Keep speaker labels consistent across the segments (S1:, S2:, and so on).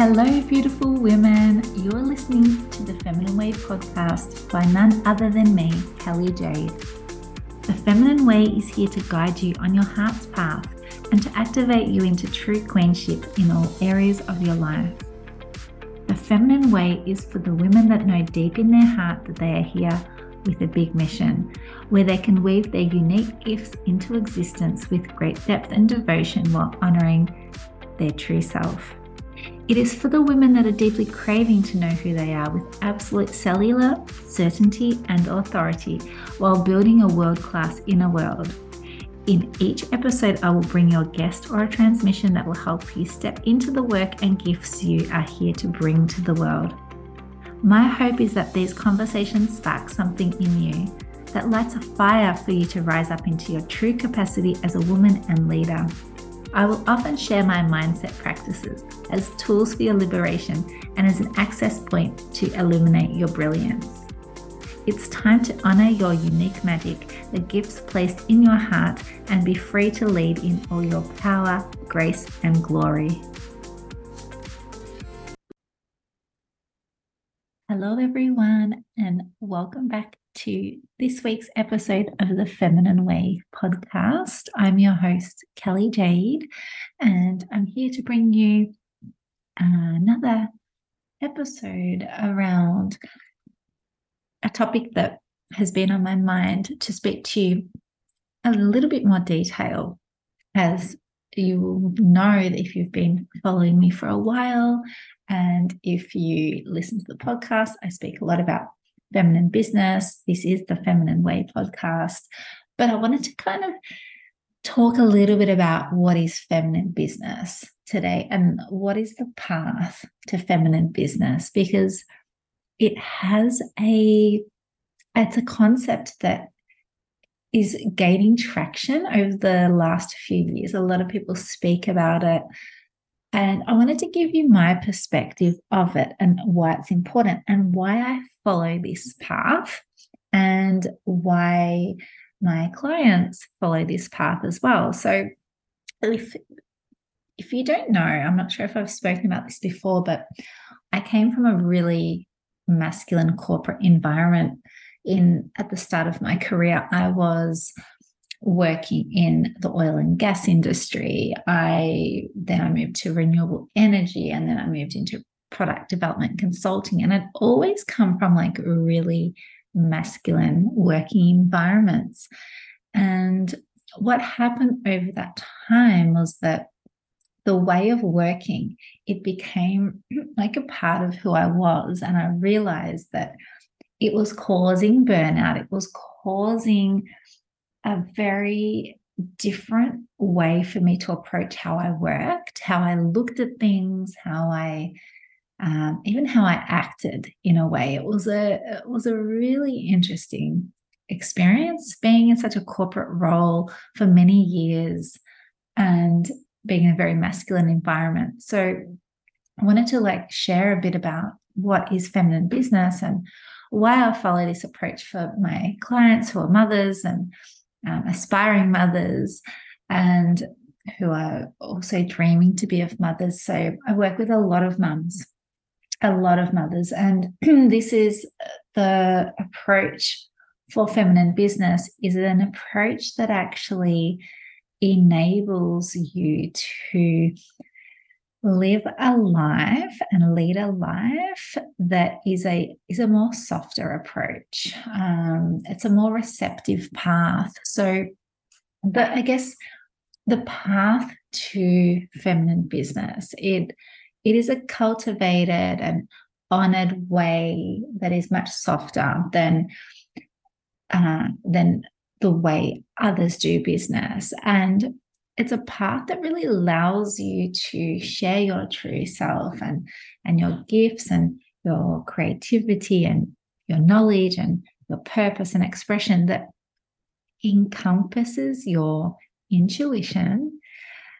S1: Hello, beautiful women. You're listening to the Feminine Way podcast by none other than me, Kelly Jade. The Feminine Way is here to guide you on your heart's path and to activate you into true queenship in all areas of your life. The Feminine Way is for the women that know deep in their heart that they are here with a big mission, where they can weave their unique gifts into existence with great depth and devotion while honoring their true self. It is for the women that are deeply craving to know who they are with absolute cellular certainty and authority while building a world class inner world. In each episode, I will bring you a guest or a transmission that will help you step into the work and gifts you are here to bring to the world. My hope is that these conversations spark something in you that lights a fire for you to rise up into your true capacity as a woman and leader. I will often share my mindset practices as tools for your liberation and as an access point to illuminate your brilliance. It's time to honor your unique magic, the gifts placed in your heart, and be free to lead in all your power, grace, and glory. Hello, everyone, and welcome back to this week's episode of the Feminine Way podcast. I'm your host, Kelly Jade, and I'm here to bring you another episode around a topic that has been on my mind to speak to you a little bit more detail. As you will know that if you've been following me for a while, and if you listen to the podcast, I speak a lot about feminine business. This is the Feminine Way podcast. But I wanted to kind of talk a little bit about what is feminine business today and what is the path to feminine business because it has a it's a concept that is gaining traction over the last few years. A lot of people speak about it. And I wanted to give you my perspective of it and why it's important and why I follow this path and why my clients follow this path as well. So if if you don't know, I'm not sure if I've spoken about this before, but I came from a really masculine corporate environment in at the start of my career. I was working in the oil and gas industry. I then I moved to renewable energy and then I moved into product development consulting. And I'd always come from like really masculine working environments. And what happened over that time was that the way of working, it became like a part of who I was. And I realized that it was causing burnout, it was causing a very different way for me to approach how I worked, how I looked at things, how I um, even how I acted in a way. It was a it was a really interesting experience being in such a corporate role for many years and being in a very masculine environment. So I wanted to like share a bit about what is feminine business and why I follow this approach for my clients who are mothers and um, aspiring mothers and who are also dreaming to be of mothers. So I work with a lot of mums, a lot of mothers. And this is the approach for feminine business is an approach that actually enables you to live a life and lead a life that is a is a more softer approach um, it's a more receptive path so but i guess the path to feminine business it it is a cultivated and honored way that is much softer than uh, than the way others do business. And it's a path that really allows you to share your true self and and your gifts and your creativity and your knowledge and your purpose and expression that encompasses your intuition,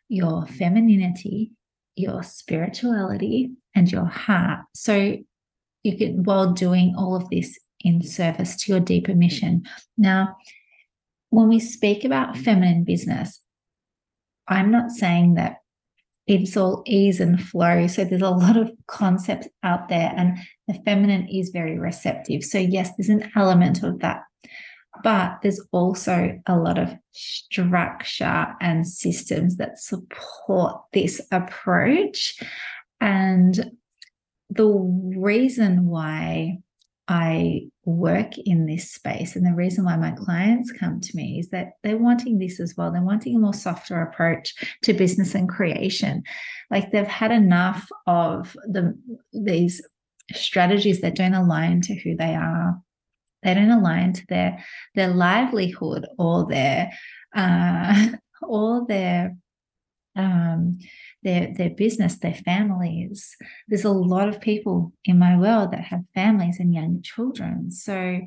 S1: your femininity, your spirituality, and your heart. So you can, while doing all of this in service to your deeper mission. Now, when we speak about feminine business, I'm not saying that it's all ease and flow. So there's a lot of concepts out there, and the feminine is very receptive. So, yes, there's an element of that. But there's also a lot of structure and systems that support this approach. And the reason why I work in this space. And the reason why my clients come to me is that they're wanting this as well. They're wanting a more softer approach to business and creation. Like they've had enough of the these strategies that don't align to who they are. They don't align to their their livelihood or their uh, or their um, their their business, their families. There's a lot of people in my world that have families and young children. So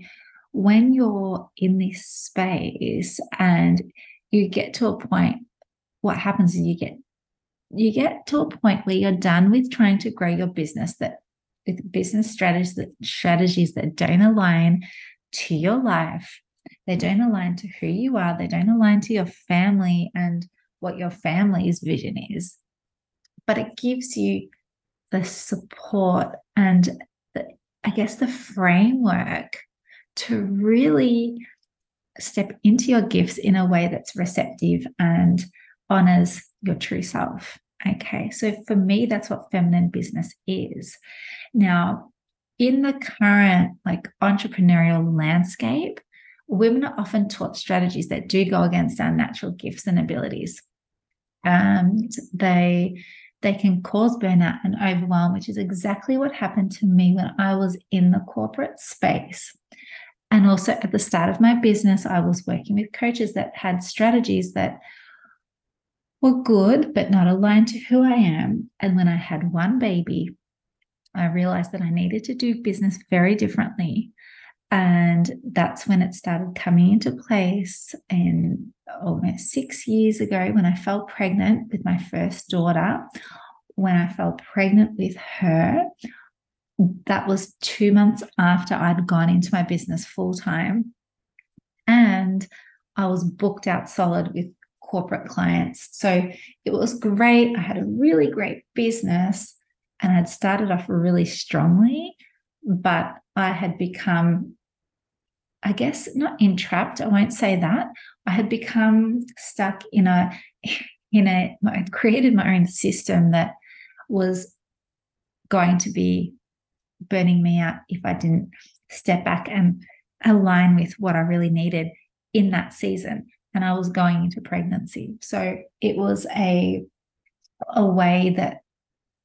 S1: when you're in this space and you get to a point, what happens is you get you get to a point where you're done with trying to grow your business that with business strategies that strategies that don't align to your life. They don't align to who you are. They don't align to your family and what your family's vision is. But it gives you the support and the, I guess the framework to really step into your gifts in a way that's receptive and honors your true self. Okay, so for me, that's what feminine business is. Now, in the current like entrepreneurial landscape, women are often taught strategies that do go against our natural gifts and abilities. And they they can cause burnout and overwhelm, which is exactly what happened to me when I was in the corporate space. And also at the start of my business, I was working with coaches that had strategies that were good, but not aligned to who I am. And when I had one baby, I realized that I needed to do business very differently. And that's when it started coming into place. And almost six years ago, when I fell pregnant with my first daughter, when I fell pregnant with her, that was two months after I'd gone into my business full time. And I was booked out solid with corporate clients. So it was great. I had a really great business and I'd started off really strongly, but I had become I guess not entrapped, I won't say that. I had become stuck in a in a I created my own system that was going to be burning me out if I didn't step back and align with what I really needed in that season. And I was going into pregnancy. So it was a a way that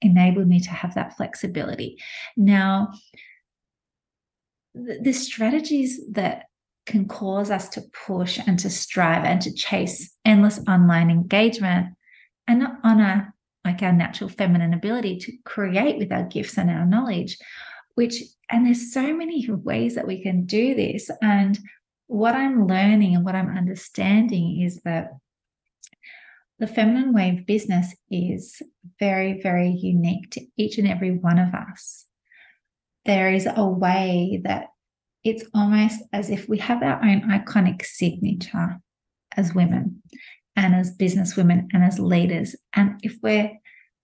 S1: enabled me to have that flexibility. Now, the, strategies that can cause us to push and to strive and to chase endless online engagement and honor like our natural feminine ability to create with our gifts and our knowledge which and there's so many ways that we can do this and what i'm learning and what i'm understanding is that the feminine wave business is very very unique to each and every one of us there is a way that it's almost as if we have our own iconic signature as women and as business women and as leaders. And if we're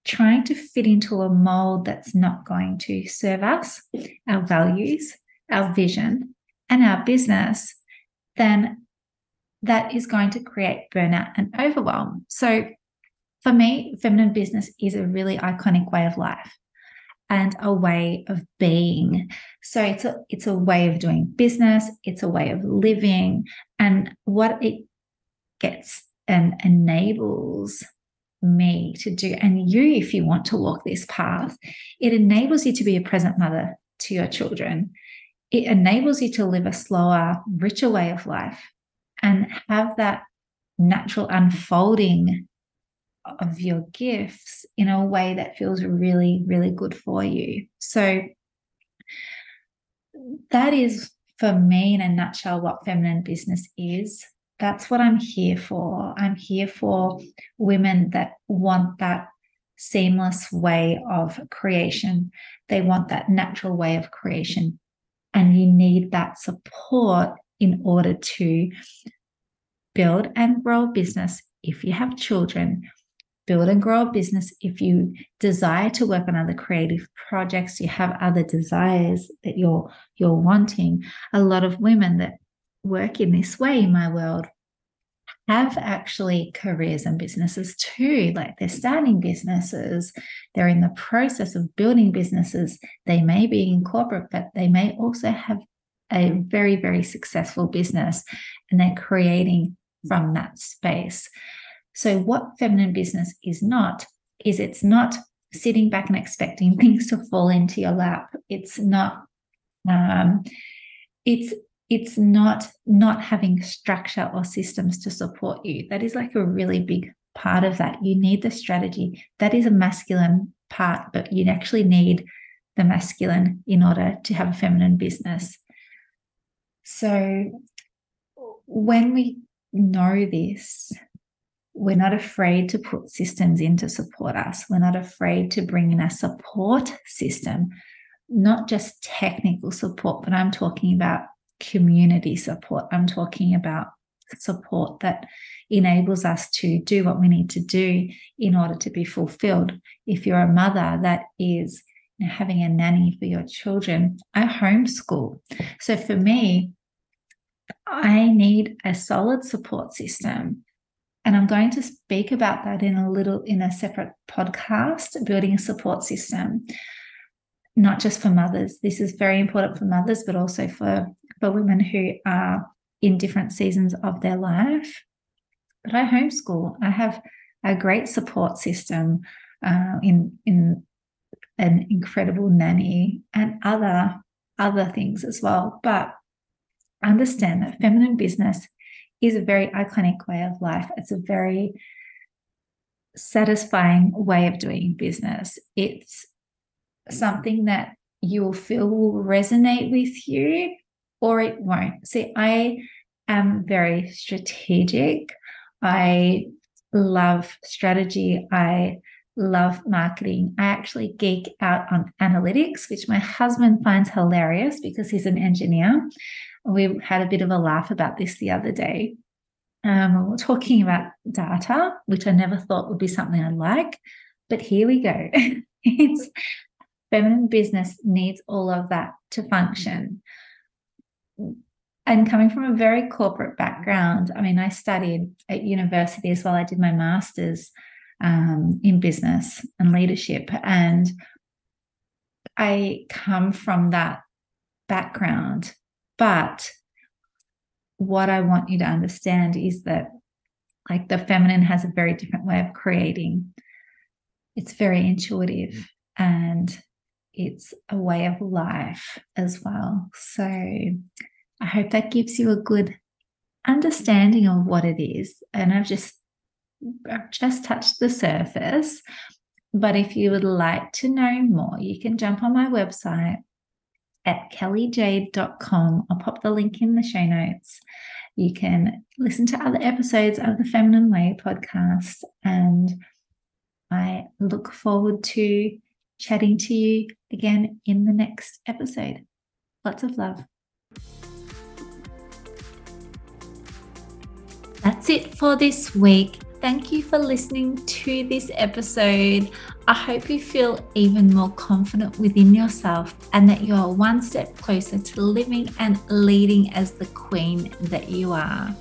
S1: trying to fit into a mold that's not going to serve us, our values, our vision, and our business, then that is going to create burnout and overwhelm. So, for me, feminine business is a really iconic way of life and a way of being. So it's a it's a way of doing business, it's a way of living, and what it gets and enables me to do, and you, if you want to walk this path, it enables you to be a present mother to your children. It enables you to live a slower, richer way of life and have that natural unfolding of your gifts in a way that feels really, really good for you. So that is for me in a nutshell what feminine business is. That's what I'm here for. I'm here for women that want that seamless way of creation. They want that natural way of creation. And you need that support in order to build and grow a business if you have children build and grow a business, if you desire to work on other creative projects, you have other desires that you're you're wanting. A lot of women that work in this way in my world have actually careers and businesses too. Like they're starting businesses, they're in the process of building businesses. They may be in corporate, but they may also have a very, very successful business and they're creating from that space. So, what feminine business is not, is it's not sitting back and expecting things to fall into your lap. It's not, um, it's it's not not having structure or systems to support you. That is like a really big part of that. You need the strategy. That is a masculine part, but you actually need the masculine in order to have a feminine business. So when we know this, we're not afraid to put systems in to support us. We're not afraid to bring in a support system, not just technical support, but I'm talking about community support. I'm talking about support that enables us to do what we need to do in order to be fulfilled. If you're a mother that is having a nanny for your children, I homeschool. So for me, I need a solid support system. And I'm going to speak about that in a little in a separate podcast, building a support system, not just for mothers. This is very important for mothers, but also for, for women who are in different seasons of their life. But I homeschool. I have a great support system uh, in in an incredible nanny and other other things as well. But understand that feminine business is a very iconic way of life. It's a very satisfying way of doing business. It's something that you will feel will resonate with you or it won't. See, I am very strategic. I love strategy. I love marketing. I actually geek out on analytics, which my husband finds hilarious because he's an engineer. We had a bit of a laugh about this the other day. Um, we are talking about data, which I never thought would be something I'd like, but here we go. it's feminine business needs all of that to function. And coming from a very corporate background, I mean, I studied at university as well. I did my master's um, in business and leadership. And I come from that background. But what I want you to understand is that, like, the feminine has a very different way of creating. It's very intuitive and it's a way of life as well. So I hope that gives you a good understanding of what it is. And I've just I've just touched the surface. But if you would like to know more, you can jump on my website at kellyjade.com. I'll pop the link in the show notes. You can listen to other episodes of the Feminine Way podcast. And I look forward to chatting to you again in the next episode. Lots of love. That's it for this week. Thank you for listening to this episode. I hope you feel even more confident within yourself and that you are one step closer to living and leading as the queen that you are.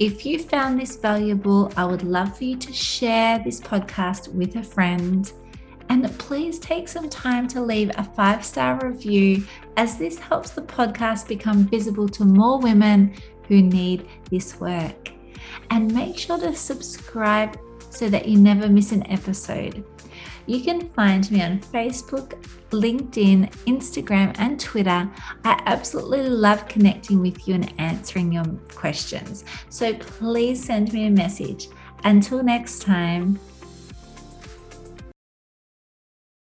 S1: If you found this valuable, I would love for you to share this podcast with a friend. And please take some time to leave a five star review as this helps the podcast become visible to more women who need this work and make sure to subscribe so that you never miss an episode. You can find me on Facebook, LinkedIn, Instagram, and Twitter. I absolutely love connecting with you and answering your questions. So please send me a message. Until next time,